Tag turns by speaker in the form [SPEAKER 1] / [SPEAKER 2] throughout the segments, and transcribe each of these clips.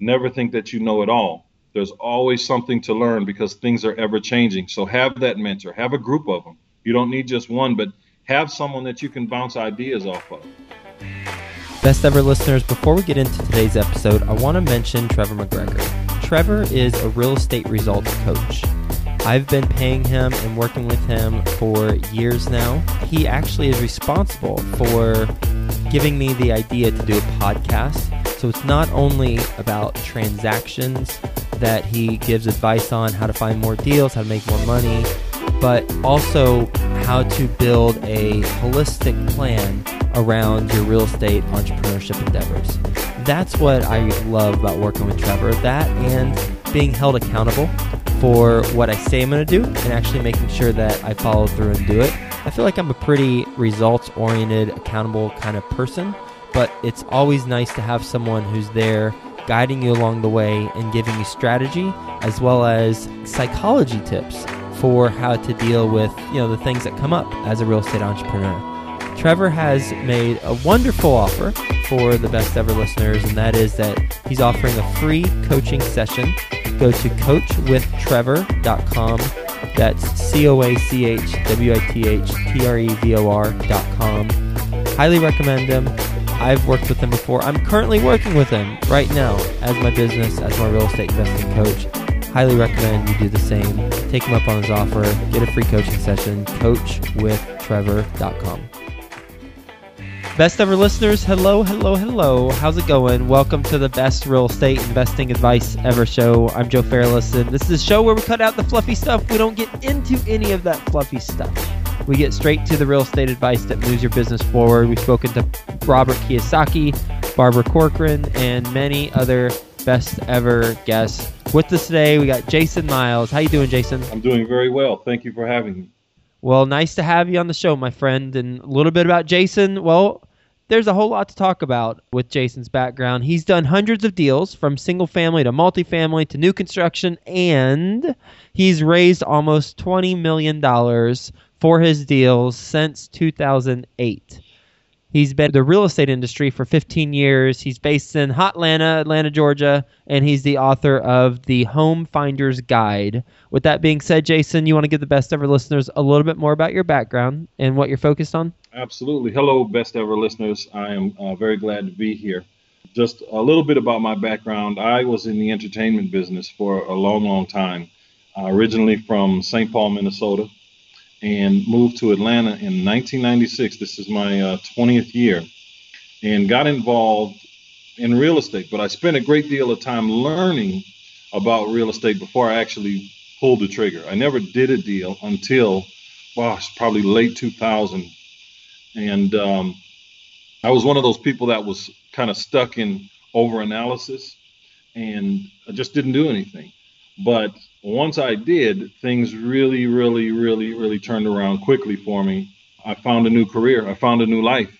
[SPEAKER 1] never think that you know it all. There's always something to learn because things are ever changing. So have that mentor, have a group of them. You don't need just one, but have someone that you can bounce ideas off of.
[SPEAKER 2] Best ever listeners, before we get into today's episode, I want to mention Trevor McGregor. Trevor is a real estate results coach. I've been paying him and working with him for years now. He actually is responsible for giving me the idea to do a podcast. So it's not only about transactions that he gives advice on how to find more deals, how to make more money, but also how to build a holistic plan around your real estate entrepreneurship endeavors. That's what I love about working with Trevor. That and being held accountable for what I say I'm going to do and actually making sure that I follow through and do it. I feel like I'm a pretty results oriented, accountable kind of person, but it's always nice to have someone who's there guiding you along the way and giving you strategy as well as psychology tips for how to deal with, you know, the things that come up as a real estate entrepreneur. Trevor has made a wonderful offer for the best ever listeners, and that is that he's offering a free coaching session. Go to coachwithtrevor.com that's C O A C H W I T H T R E V O R.com. Highly recommend him. I've worked with him before. I'm currently working with him right now as my business, as my real estate investing coach. Highly recommend you do the same. Take him up on his offer. Get a free coaching session. Coachwithtrevor.com. Best ever listeners, hello, hello, hello. How's it going? Welcome to the best real estate investing advice ever show. I'm Joe Fairless, and this is a show where we cut out the fluffy stuff. We don't get into any of that fluffy stuff. We get straight to the real estate advice that moves your business forward. We've spoken to Robert Kiyosaki, Barbara Corcoran, and many other best ever guests. With us today, we got Jason Myles. How you doing, Jason?
[SPEAKER 1] I'm doing very well. Thank you for having me.
[SPEAKER 2] Well, nice to have you on the show, my friend. And a little bit about Jason. Well, there's a whole lot to talk about with Jason's background. He's done hundreds of deals from single family to multifamily to new construction, and he's raised almost $20 million for his deals since 2008. He's been in the real estate industry for 15 years. He's based in Hotlanta, Atlanta, Georgia, and he's the author of The Home Finder's Guide. With that being said, Jason, you want to give the best ever listeners a little bit more about your background and what you're focused on?
[SPEAKER 1] Absolutely. Hello, best ever listeners. I am uh, very glad to be here. Just a little bit about my background. I was in the entertainment business for a long, long time. Uh, originally from St. Paul, Minnesota and moved to Atlanta in 1996. This is my uh, 20th year, and got involved in real estate. But I spent a great deal of time learning about real estate before I actually pulled the trigger. I never did a deal until, gosh, probably late 2000. And um, I was one of those people that was kind of stuck in over analysis and I just didn't do anything. But once I did, things really, really, really, really turned around quickly for me. I found a new career. I found a new life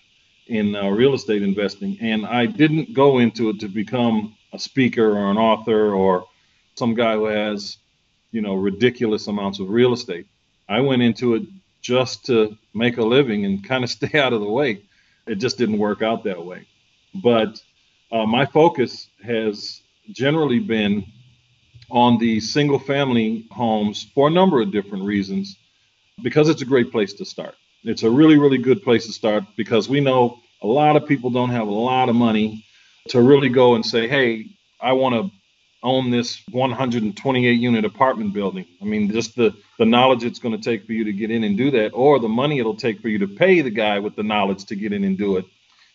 [SPEAKER 1] in uh, real estate investing. And I didn't go into it to become a speaker or an author or some guy who has, you know, ridiculous amounts of real estate. I went into it just to make a living and kind of stay out of the way. It just didn't work out that way. But uh, my focus has generally been on the single family homes for a number of different reasons because it's a great place to start. It's a really, really good place to start because we know a lot of people don't have a lot of money to really go and say, hey, I want to own this 128 unit apartment building. I mean, just the, the knowledge it's going to take for you to get in and do that, or the money it'll take for you to pay the guy with the knowledge to get in and do it,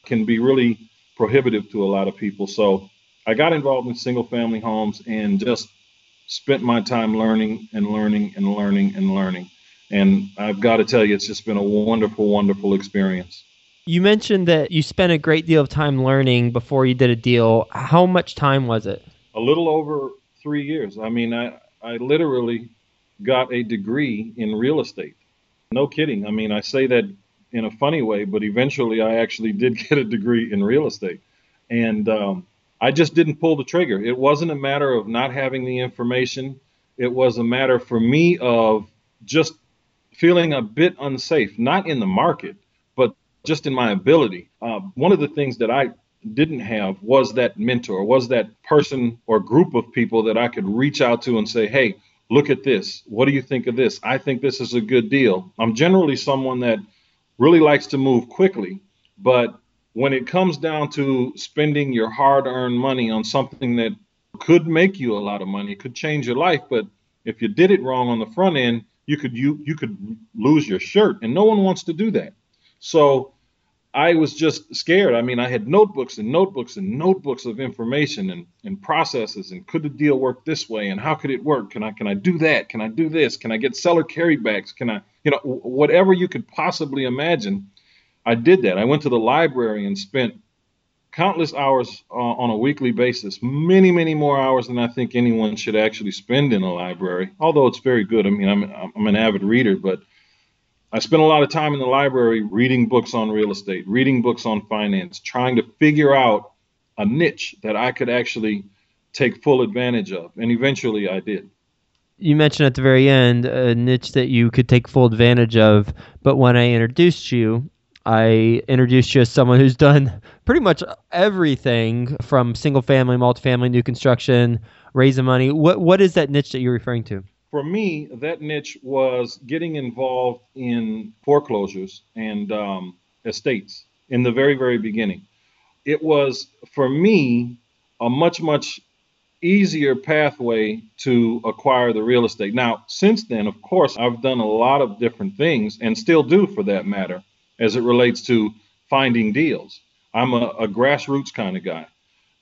[SPEAKER 1] can be really prohibitive to a lot of people. So I got involved in single family homes and just spent my time learning and learning and learning and learning. And I've got to tell you, it's just been a wonderful, wonderful experience.
[SPEAKER 2] You mentioned that you spent a great deal of time learning before you did a deal. How much time was it?
[SPEAKER 1] A little over three years. I mean, I, I literally got a degree in real estate. No kidding. I mean, I say that in a funny way, but eventually I actually did get a degree in real estate. And um, I just didn't pull the trigger. It wasn't a matter of not having the information. It was a matter for me of just feeling a bit unsafe, not in the market, but just in my ability. Uh, one of the things that I didn't have was that mentor, was that person or group of people that I could reach out to and say, hey, look at this. What do you think of this? I think this is a good deal. I'm generally someone that really likes to move quickly, but when it comes down to spending your hard earned money on something that could make you a lot of money, could change your life, but if you did it wrong on the front end, you could you you could lose your shirt and no one wants to do that. So I was just scared. I mean, I had notebooks and notebooks and notebooks of information and, and processes and could the deal work this way and how could it work? Can I can I do that? Can I do this? Can I get seller carrybacks? Can I, you know, whatever you could possibly imagine, I did that. I went to the library and spent countless hours uh, on a weekly basis, many, many more hours than I think anyone should actually spend in a library. Although it's very good. I mean, I'm I'm an avid reader, but I spent a lot of time in the library reading books on real estate, reading books on finance, trying to figure out a niche that I could actually take full advantage of. And eventually I did.
[SPEAKER 2] You mentioned at the very end a niche that you could take full advantage of. But when I introduced you, I introduced you as someone who's done pretty much everything from single family, multifamily, new construction, raising money. What what is that niche that you're referring to?
[SPEAKER 1] for me, that niche was getting involved in foreclosures and um, estates in the very, very beginning. It was, for me, a much, much easier pathway to acquire the real estate. Now, since then, of course, I've done a lot of different things and still do for that matter as it relates to finding deals. I'm a, a grassroots kind of guy.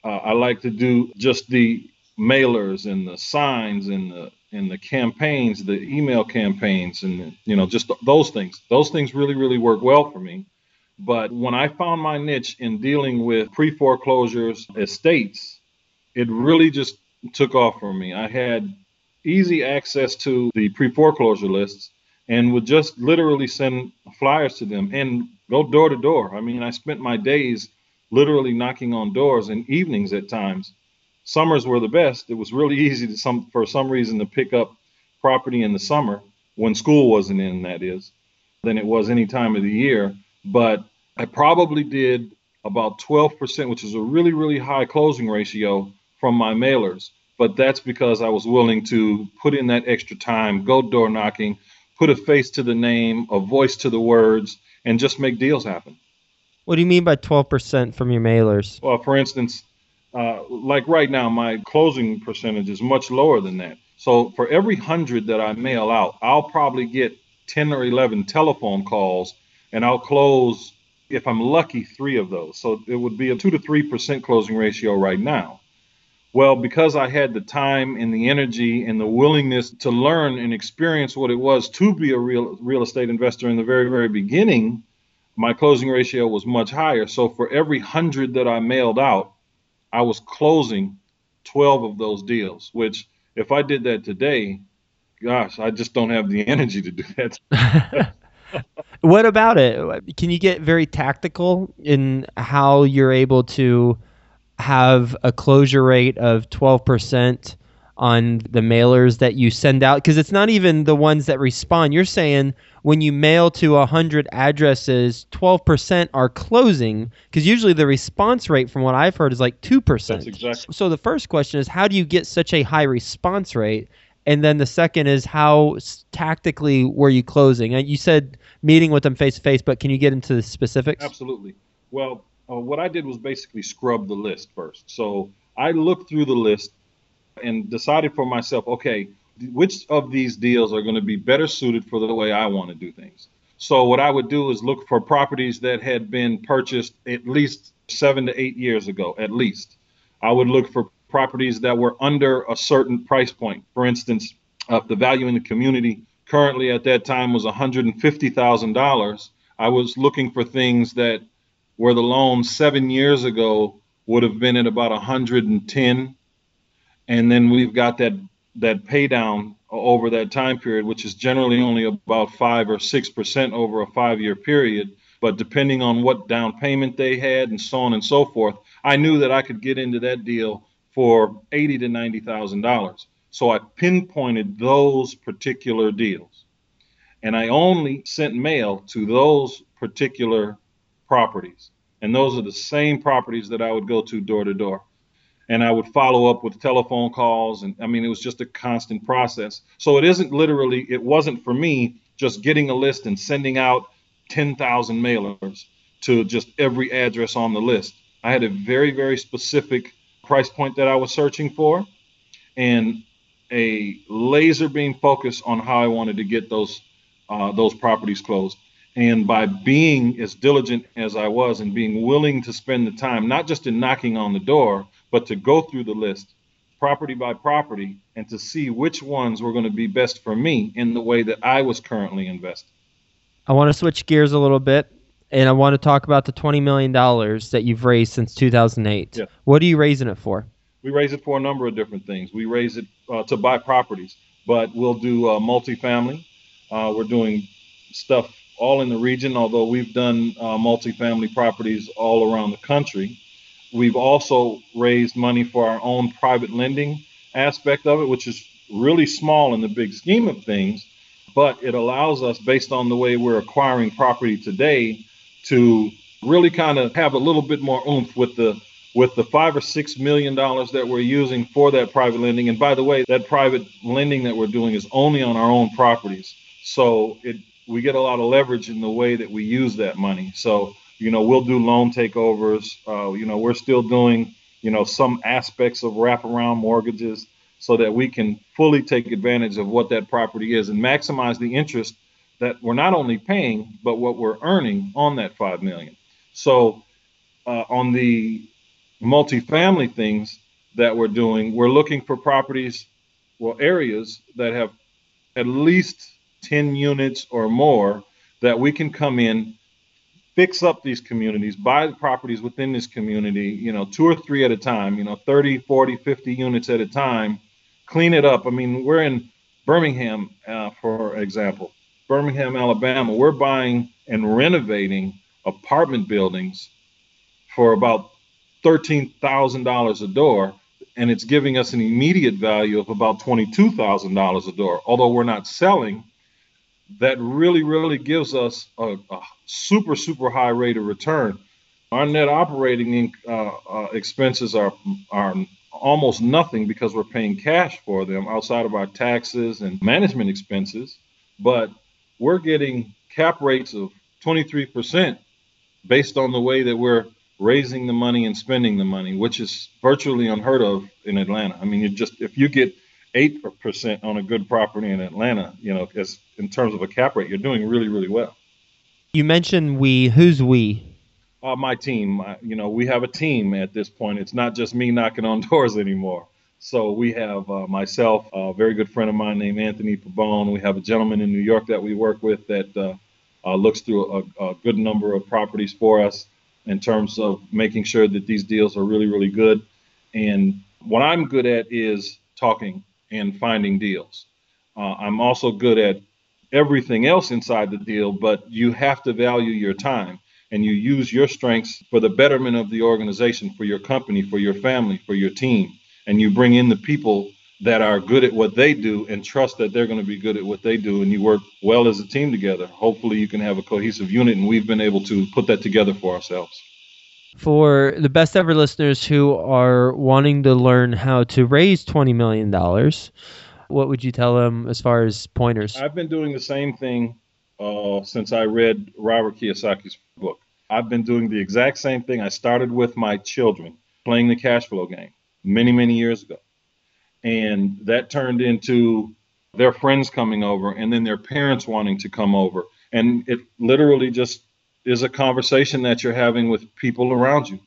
[SPEAKER 1] Uh, I like to do just the mailers and the signs and the and the campaigns, the email campaigns, and you know just those things. Those things really really work well for me. But when I found my niche in dealing with pre foreclosures estates, it really just took off for me. I had easy access to the pre foreclosure lists and would just literally send flyers to them and go door to door. I mean, I spent my days literally knocking on doors and evenings at times summers were the best. It was really easy to some for some reason to pick up property in the summer when school wasn't in, that is, than it was any time of the year. But I probably did about 12%, which is a really, really high closing ratio from my mailers. But that's because I was willing to put in that extra time, go door knocking, put a face to the name, a voice to the words, and just make deals happen.
[SPEAKER 2] What do you mean by 12% from your mailers?
[SPEAKER 1] Well, for instance, uh, like right now, my closing percentage is much lower than that. So for every hundred that I mail out, I'll probably get 10 or 11 telephone calls, and I'll close, if I'm lucky, three of those. So it would be a two to three percent closing ratio right now. Well, because I had the time and the energy and the willingness to learn and experience what it was to be a real real estate investor in the very, very beginning, my closing ratio was much higher. So for every hundred that I mailed out, I was closing 12 of those deals, which if I did that today, gosh, I just don't have the energy to do that.
[SPEAKER 2] what about it? Can you get very tactical in how you're able to have a closure rate of 12% on the mailers that you send out? Because it's not even the ones that respond. You're saying when you mail to 100 addresses, 12% are closing because usually the response rate from what I've heard is like 2%.
[SPEAKER 1] That's exactly.
[SPEAKER 2] So the first question is how do you get such a high response rate? And then the second is how tactically were you closing? And you said meeting with them face to face, but can you get into the specifics?
[SPEAKER 1] Absolutely. Well, uh, what I did was basically scrub the list first. So I looked through the list and decided for myself, okay, which of these deals are going to be better suited for the way I want to do things. So what I would do is look for properties that had been purchased at least seven to eight years ago, at least. I would look for properties that were under a certain price point. For instance, uh, the value in the community currently at that time was $150,000. I was looking for things that where the loan seven years ago would have been at about 110, and then we've got that that pay down over that time period, which is generally only about five or six percent over a five-year period. But depending on what down payment they had and so on and so forth, I knew that I could get into that deal for eighty to ninety thousand dollars. So I pinpointed those particular deals, and I only sent mail to those particular properties. And those are the same properties that I would go to door to door. And I would follow up with telephone calls. And I mean, it was just a constant process. So it isn't literally, it wasn't for me just getting a list and sending out 10,000 mailers to just every address on the list. I had a very, very specific price point that I was searching for and a laser beam focus on how I wanted to get those uh, those properties closed. And by being as diligent as I was and being willing to spend the time, not just in knocking on the door, but to go through the list property by property and to see which ones were going to be best for me in the way that I was currently investing.
[SPEAKER 2] I want to switch gears a little bit and I want to talk about the $20 million that you've raised since 2008.
[SPEAKER 1] Yeah.
[SPEAKER 2] What are you raising it for?
[SPEAKER 1] We raise it for a number of different things. We raise it uh, to buy properties, but we'll do uh, multifamily. Uh, we're doing stuff all in the region, although we've done uh, multifamily properties all around the country. We've also raised money for our own private lending aspect of it, which is really small in the big scheme of things, but it allows us, based on the way we're acquiring property today, to really kind of have a little bit more oomph with the with the five or six million dollars that we're using for that private lending. And by the way, that private lending that we're doing is only on our own properties. So it we get a lot of leverage in the way that we use that money. So you know we'll do loan takeovers. Uh, you know we're still doing you know some aspects of wraparound mortgages so that we can fully take advantage of what that property is and maximize the interest that we're not only paying but what we're earning on that five million. So uh, on the multifamily things that we're doing, we're looking for properties, well, areas that have at least 10 units or more that we can come in, fix up these communities, buy the properties within this community, you know, two or three at a time, you know, 30, 40, 50 units at a time, clean it up. I mean, we're in Birmingham, uh, for example, Birmingham, Alabama, we're buying and renovating apartment buildings for about $13,000 a door, and it's giving us an immediate value of about $22,000 a door. Although we're not selling, that really, really gives us a, a super, super high rate of return. Our net operating uh, uh, expenses are are almost nothing because we're paying cash for them outside of our taxes and management expenses. But we're getting cap rates of 23% based on the way that we're raising the money and spending the money, which is virtually unheard of in Atlanta. I mean, you just if you get eight percent on a good property in Atlanta, you know, as in terms of a cap rate, you're doing really, really well.
[SPEAKER 2] You mentioned we. Who's we?
[SPEAKER 1] Uh, my team. You know, we have a team at this point. It's not just me knocking on doors anymore. So we have uh, myself, a very good friend of mine named Anthony Pabon. We have a gentleman in New York that we work with that uh, uh, looks through a, a, good number of properties for us in terms of making sure that these deals are really, really good. And what I'm good at is talking and finding deals. Uh, I'm also good at everything else inside the deal, but you have to value your time and you use your strengths for the betterment of the organization, for your company, for your family, for your team. And you bring in the people that are good at what they do and trust that they're going to be good at what they do and you work well as a team together hopefully you can have a cohesive unit and we've been able to put that together for ourselves
[SPEAKER 2] for the best ever listeners who are wanting to learn how to raise $20 million what would you tell them as far as pointers?
[SPEAKER 1] I've been doing the same thing uh, since i read robert kiyosaki's book. I've been doing the exact same thing i started with my children playing the cash flow game many many years ago. And that turned into their friends coming over and then their parents wanting to come over. And it literally just is a conversation that you're having with people around you.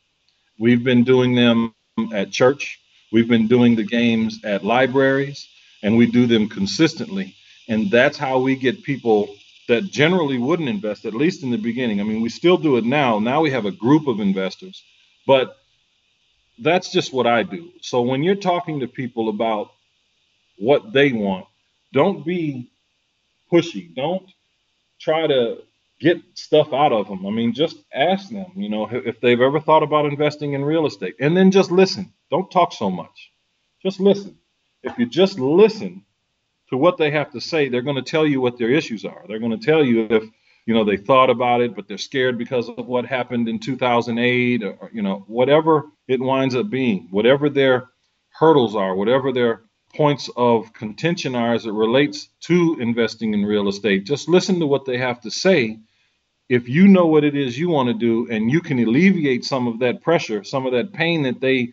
[SPEAKER 1] We've been doing them at church. We've been doing the games at libraries and we do them consistently. And that's how we get people that generally wouldn't invest at least in the beginning. I mean we still do it now. Now we have a group of investors. But that's just what I do. So when you're talking to people about what they want, don't be pushy. Don't try to get stuff out of them. I mean, just ask them, you know, if they've ever thought about investing in real estate and then just listen. Don't talk so much. Just listen. If you just listen to what they have to say, they're going to tell you what their issues are. They're going to tell you if, you know they thought about it, but they're scared because of what happened in 2008, or, you know whatever it winds up being, whatever their hurdles are, whatever their points of contention are as it relates to investing in real estate. Just listen to what they have to say. If you know what it is you want to do and you can alleviate some of that pressure, some of that pain that they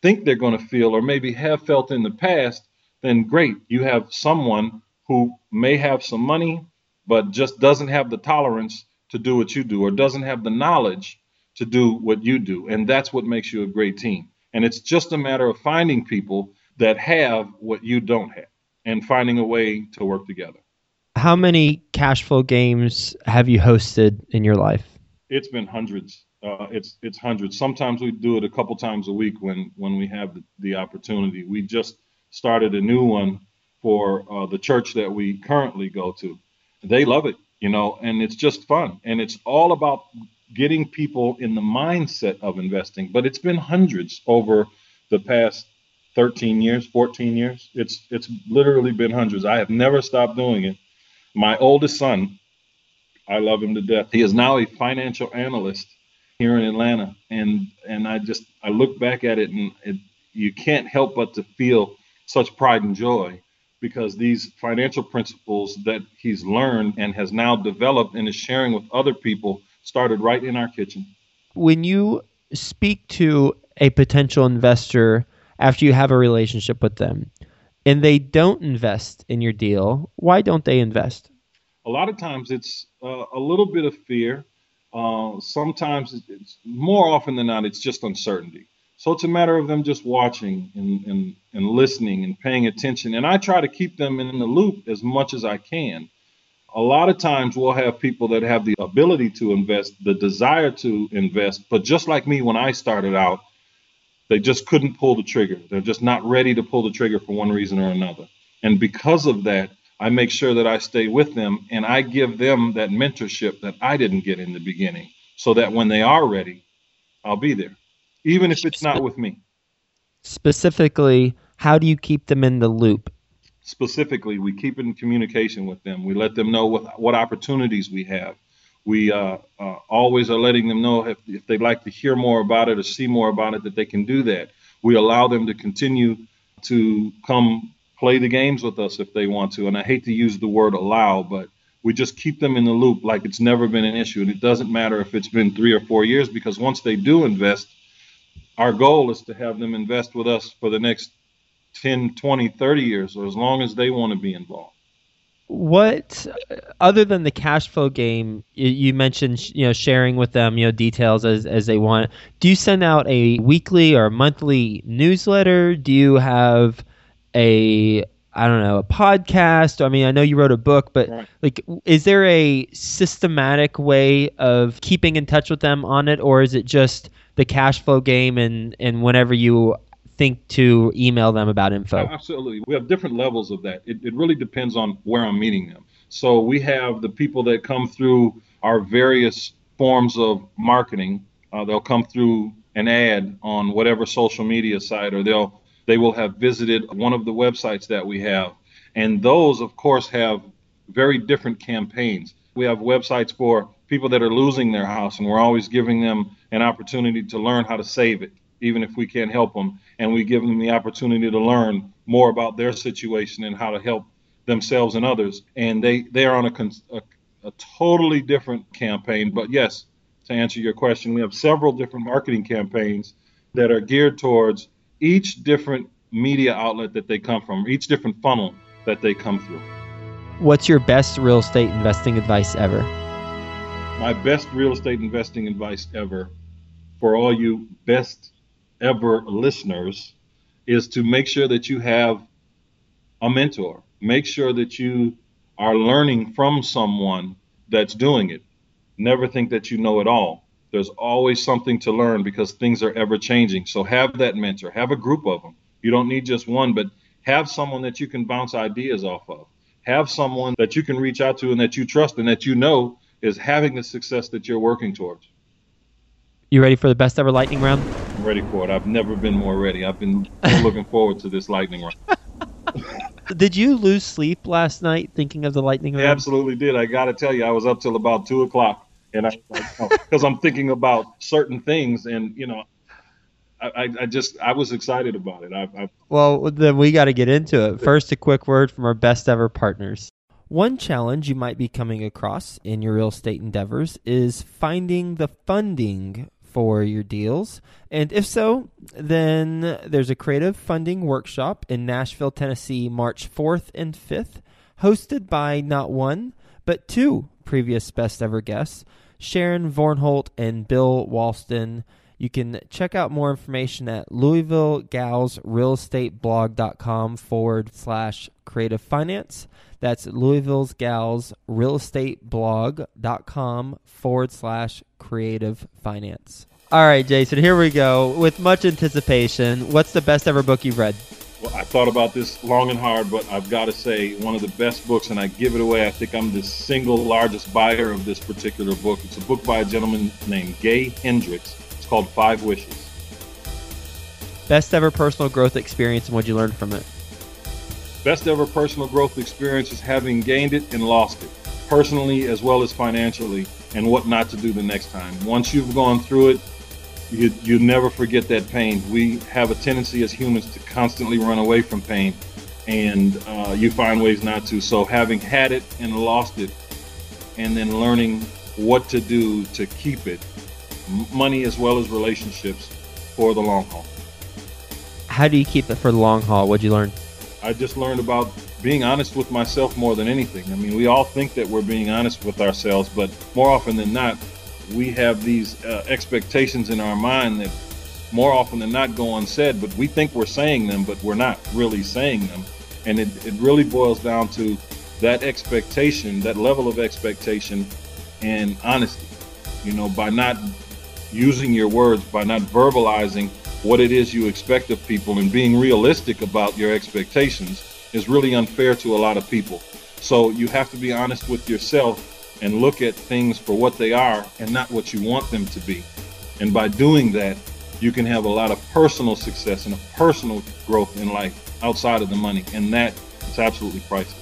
[SPEAKER 1] think they're going to feel or maybe have felt in the past, then great. You have someone who may have some money, but just doesn't have the tolerance to do what you do or doesn't have the knowledge to do what you do. And that's what makes you a great team. And it's just a matter of finding people that have what you don't have and finding a way to work together.
[SPEAKER 2] How many cash flow games have you hosted in your life?
[SPEAKER 1] It's been hundreds. Uh, it's it's hundreds. Sometimes we do it a couple times a week when when we have the, the opportunity. We just started a new one for uh, the church that we currently go to. They love it, you know, and it's just fun. And it's all about getting people in the mindset of investing. But it's been hundreds over the past 13 years, 14 years. It's it's literally been hundreds. I have never stopped doing it. My oldest son, I love him to death. He is now a financial analyst here in Atlanta, and and I just I look back at it and it, you can't help but to feel such pride and joy because these financial principles that he's learned and has now developed and is sharing with other people started right in our kitchen.
[SPEAKER 2] When you speak to a potential investor after you have a relationship with them and they don't invest in your deal, why don't they invest?
[SPEAKER 1] A lot of times it's uh, a little bit of fear. Uh, sometimes it's more often than not, it's just uncertainty. So it's a matter of them just watching and, and, and listening and paying attention. And I try to keep them in the loop as much as I can. A lot of times we'll have people that have the ability to invest, the desire to invest, but just like me when I started out, they just couldn't pull the trigger. They're just not ready to pull the trigger for one reason or another. And because of that, I make sure that I stay with them and I give them that mentorship that I didn't get in the beginning so that when they are ready, I'll be there, even if it's not with me.
[SPEAKER 2] Specifically, how do you keep them in the loop?
[SPEAKER 1] Specifically, we keep in communication with them. We let them know what, what opportunities we have. We uh, uh, always are letting them know if, if they'd like to hear more about it or see more about it, that they can do that. We allow them to continue to come play the games with us if they want to. And I hate to use the word allow, but we just keep them in the loop like it's never been an issue. And it doesn't matter if it's been three or four years because once they do invest, our goal is to have them invest with us for the next 10, 20, 30 years, or as long as they want to be involved
[SPEAKER 2] what other than the cash flow game you, mentioned you know sharing with them you know details as, as they want. Do you send out a weekly or monthly newsletter? Do you have a i don't know a podcast? I mean i know you wrote a book but right. like is there a systematic way of keeping in touch with them on it or is it just the cash flow game and and whenever you think to email them about info?
[SPEAKER 1] Absolutely. We have different levels of that. It, it really depends on where I'm meeting them. So we have the people that come through our various forms of marketing. Uh, they'll come through an ad on whatever social media site, or they'll they will have visited one of the websites that we have, and those, of course, have very different campaigns. We have websites for people that are losing their house, and we're always giving them an opportunity to learn how to save it even if we can't help them, and we give them the opportunity to learn more about their situation and how to help themselves and others. And they they are on a, a, a totally different campaign. But yes, to answer your question, we have several different marketing campaigns that are geared towards each different media outlet that they come from, each different funnel that they come through.
[SPEAKER 2] What's your best real estate investing advice ever?
[SPEAKER 1] My best real estate investing advice ever for all you best ever listeners is to make sure that you have a mentor. Make sure that you are learning from someone that's doing it. Never think that you know it all. There's always something to learn because things are ever changing. So have that mentor, have a group of them. You don't need just one, but have someone that you can bounce ideas off of. Have someone that you can reach out to and that you trust and that you know is having the success that you're working towards.
[SPEAKER 2] You ready for the best ever lightning round?
[SPEAKER 1] I'm ready for it. I've never been more ready. I've been looking forward to this lightning round.
[SPEAKER 2] Did you lose sleep last night thinking of the lightning
[SPEAKER 1] I
[SPEAKER 2] round?
[SPEAKER 1] absolutely did. I got to tell you, I was up till about two o'clock, and I because oh, I'm thinking about certain things, and you know, I, I, I just I was excited about it. I, I
[SPEAKER 2] Well, then we got to get into it. First, a quick word from our best ever partners. One challenge you might be coming across in your real estate endeavors is finding the funding for your deals. And if so, then there's a creative funding workshop in Nashville, Tennessee, March 4th and 5th, hosted by not one, but two previous best ever guests, Sharon Vornholt and Bill Walston. You can check out more information at LouisvilleGalsRealEstateBlog.com forward slash creative finance. That's Louisville's forward slash creative finance. All right, Jason, here we go. With much anticipation, what's the best ever book you've read?
[SPEAKER 1] Well, I thought about this long and hard, but I've got to say, one of the best books, and I give it away. I think I'm the single largest buyer of this particular book. It's a book by a gentleman named Gay Hendricks. It's called Five Wishes.
[SPEAKER 2] Best ever personal growth experience and what'd you learned from it?
[SPEAKER 1] Best ever personal growth experience is having gained it and lost it, personally as well as financially, and what not to do the next time. Once you've gone through it, you, you never forget that pain. We have a tendency as humans to constantly run away from pain, and uh, you find ways not to. So, having had it and lost it, and then learning what to do to keep it, money as well as relationships for the long haul.
[SPEAKER 2] How do you keep it for the long haul? What'd you learn?
[SPEAKER 1] I just learned about being honest with myself more than anything. I mean, we all think that we're being honest with ourselves, but more often than not, we have these uh, expectations in our mind that more often than not go unsaid, but we think we're saying them, but we're not really saying them. And it, it really boils down to that expectation, that level of expectation and honesty. You know, by not using your words, by not verbalizing what it is you expect of people and being realistic about your expectations is really unfair to a lot of people. So you have to be honest with yourself and look at things for what they are and not what you want them to be. And by doing that, you can have a lot of personal success and a personal growth in life outside of the money. And that is absolutely priceless.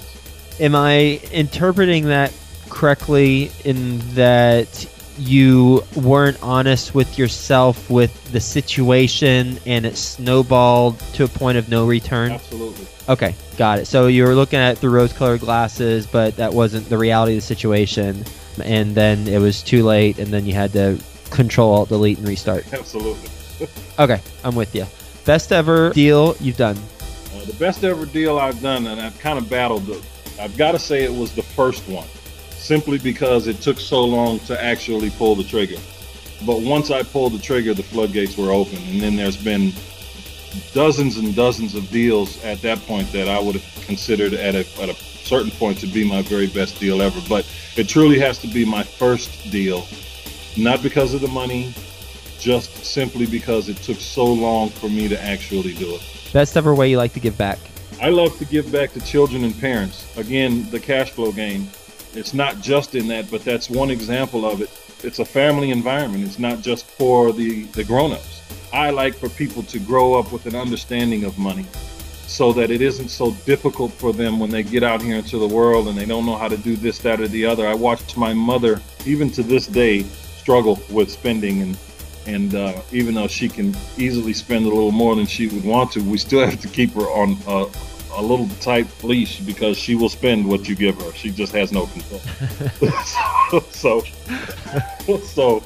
[SPEAKER 2] Am I interpreting that correctly in that you weren't honest with yourself with the situation and it snowballed to a point of no return?
[SPEAKER 1] Absolutely.
[SPEAKER 2] Okay, got it. So you were looking at it through rose colored glasses, but that wasn't the reality of the situation. And then it was too late, and then you had to control alt delete and restart.
[SPEAKER 1] Absolutely.
[SPEAKER 2] Okay, I'm with you. Best ever deal you've done.
[SPEAKER 1] Uh, the best ever deal I've done, and I've kind of battled it. I've got to say it was the first one, simply because it took so long to actually pull the trigger. But once I pulled the trigger, the floodgates were open, and then there's been dozens and dozens of deals at that point that I would have considered at a, at a certain point to be my very best deal ever. But it truly has to be my first deal, not because of the money, just simply because it took so long for me to actually do it.
[SPEAKER 2] Best ever way you like to give back.
[SPEAKER 1] I love to give back to children and parents. Again, the cash flow game. It's not just in that, but that's one example of it. It's a family environment. It's not just for the, the grown-ups. I like for people to grow up with an understanding of money so that it isn't so difficult for them when they get out here into the world and they don't know how to do this, that, or the other. I watched my mother, even to this day, struggle with spending and and uh, even though she can easily spend a little more than she would want to, we still have to keep her on a, a little tight leash because she will spend what you give her. She just has no control. so, so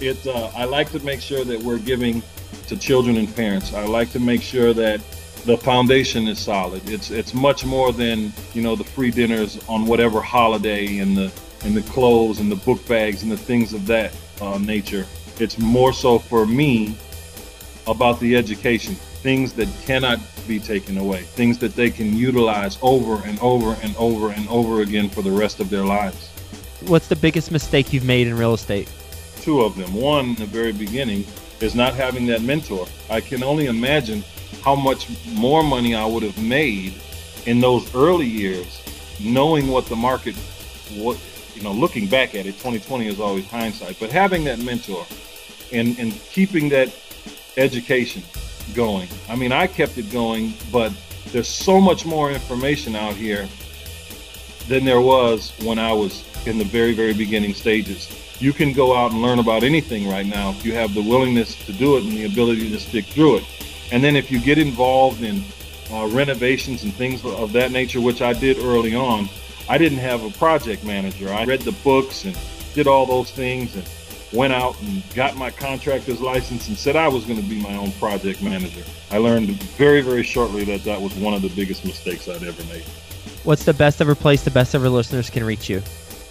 [SPEAKER 1] it. Uh, I like to make sure that we're giving to children and parents. I like to make sure that the foundation is solid. It's it's much more than you know the free dinners on whatever holiday and the and the clothes and the book bags and the things of that uh, nature. It's more so for me about the education, things that cannot be taken away, things that they can utilize over and over and over and over again for the rest of their lives.
[SPEAKER 2] What's the biggest mistake you've made in real estate?
[SPEAKER 1] Two of them. One, in the very beginning, is not having that mentor. I can only imagine how much more money I would have made in those early years, knowing what the market, what you know, looking back at it, 2020 is always hindsight. But having that mentor and and keeping that education going. I mean, I kept it going, but there's so much more information out here than there was when I was in the very, very beginning stages. You can go out and learn about anything right now if you have the willingness to do it and the ability to stick through it. And then if you get involved in uh, renovations and things of that nature, which I did early on, I didn't have a project manager. I read the books and did all those things and went out and got my contractor's license and said I was going to be my own project manager. I learned very, very shortly that that was one of the biggest mistakes I'd ever made.
[SPEAKER 2] What's the best ever place the best ever listeners can reach you?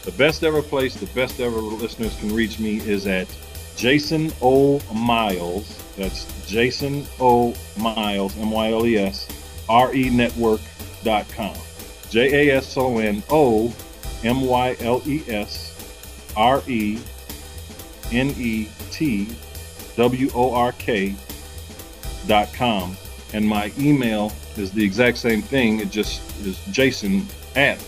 [SPEAKER 1] The best ever place the best ever listeners can reach me is at Jason O. Myles. That's Jason O. Myles, M Y L E S, R E Network.com. J A S O N O M Y L E S R E N E T W O R K dot com. And my email is the exact same thing. It just is Jason at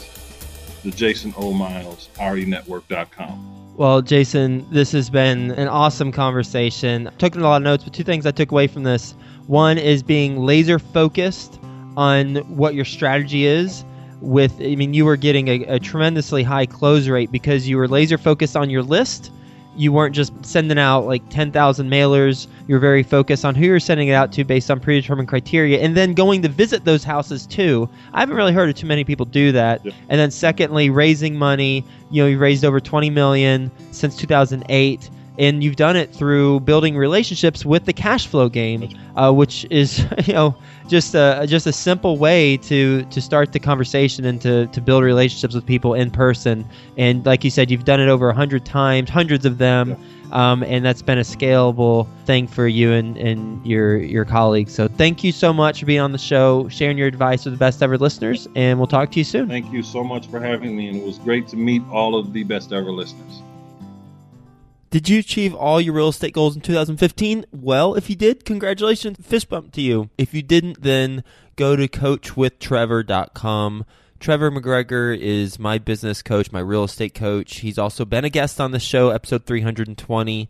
[SPEAKER 1] the Jason O Myles RE Network.com.
[SPEAKER 2] Well, Jason, this has been an awesome conversation. I took a lot of notes, but two things I took away from this. One is being laser focused on what your strategy is with I mean you were getting a, a tremendously high close rate because you were laser focused on your list you weren't just sending out like 10,000 mailers. You're very focused on who you're sending it out to based on predetermined criteria and then going to visit those houses too. I haven't really heard of too many people do that. Yeah. And then secondly, raising money. You know, you raised over 20 million since 2008 and you've done it through building relationships with the cash flow game, uh, which is you know just a just a simple way to to start the conversation and to to build relationships with people in person. And like you said, you've done it over a hundred times, hundreds of them. Yeah. Um, and that's been a scalable thing for you and, and your your colleagues. So thank you so much for being on the show, sharing your advice with the best ever listeners, and we'll talk to you soon.
[SPEAKER 1] Thank you so much for having me, and it was great to meet all of the best ever listeners.
[SPEAKER 2] Did you achieve all your real estate goals in 2015? Well, if you did, congratulations. Fist bump to you. If you didn't, then go to coachwithtrevor.com. Trevor McGregor is my business coach, my real estate coach. He's also been a guest on the show, episode 320.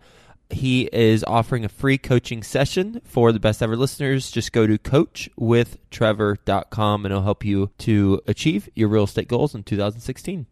[SPEAKER 2] He is offering a free coaching session for the best ever listeners. Just go to coachwithtrevor.com and it'll help you to achieve your real estate goals in 2016.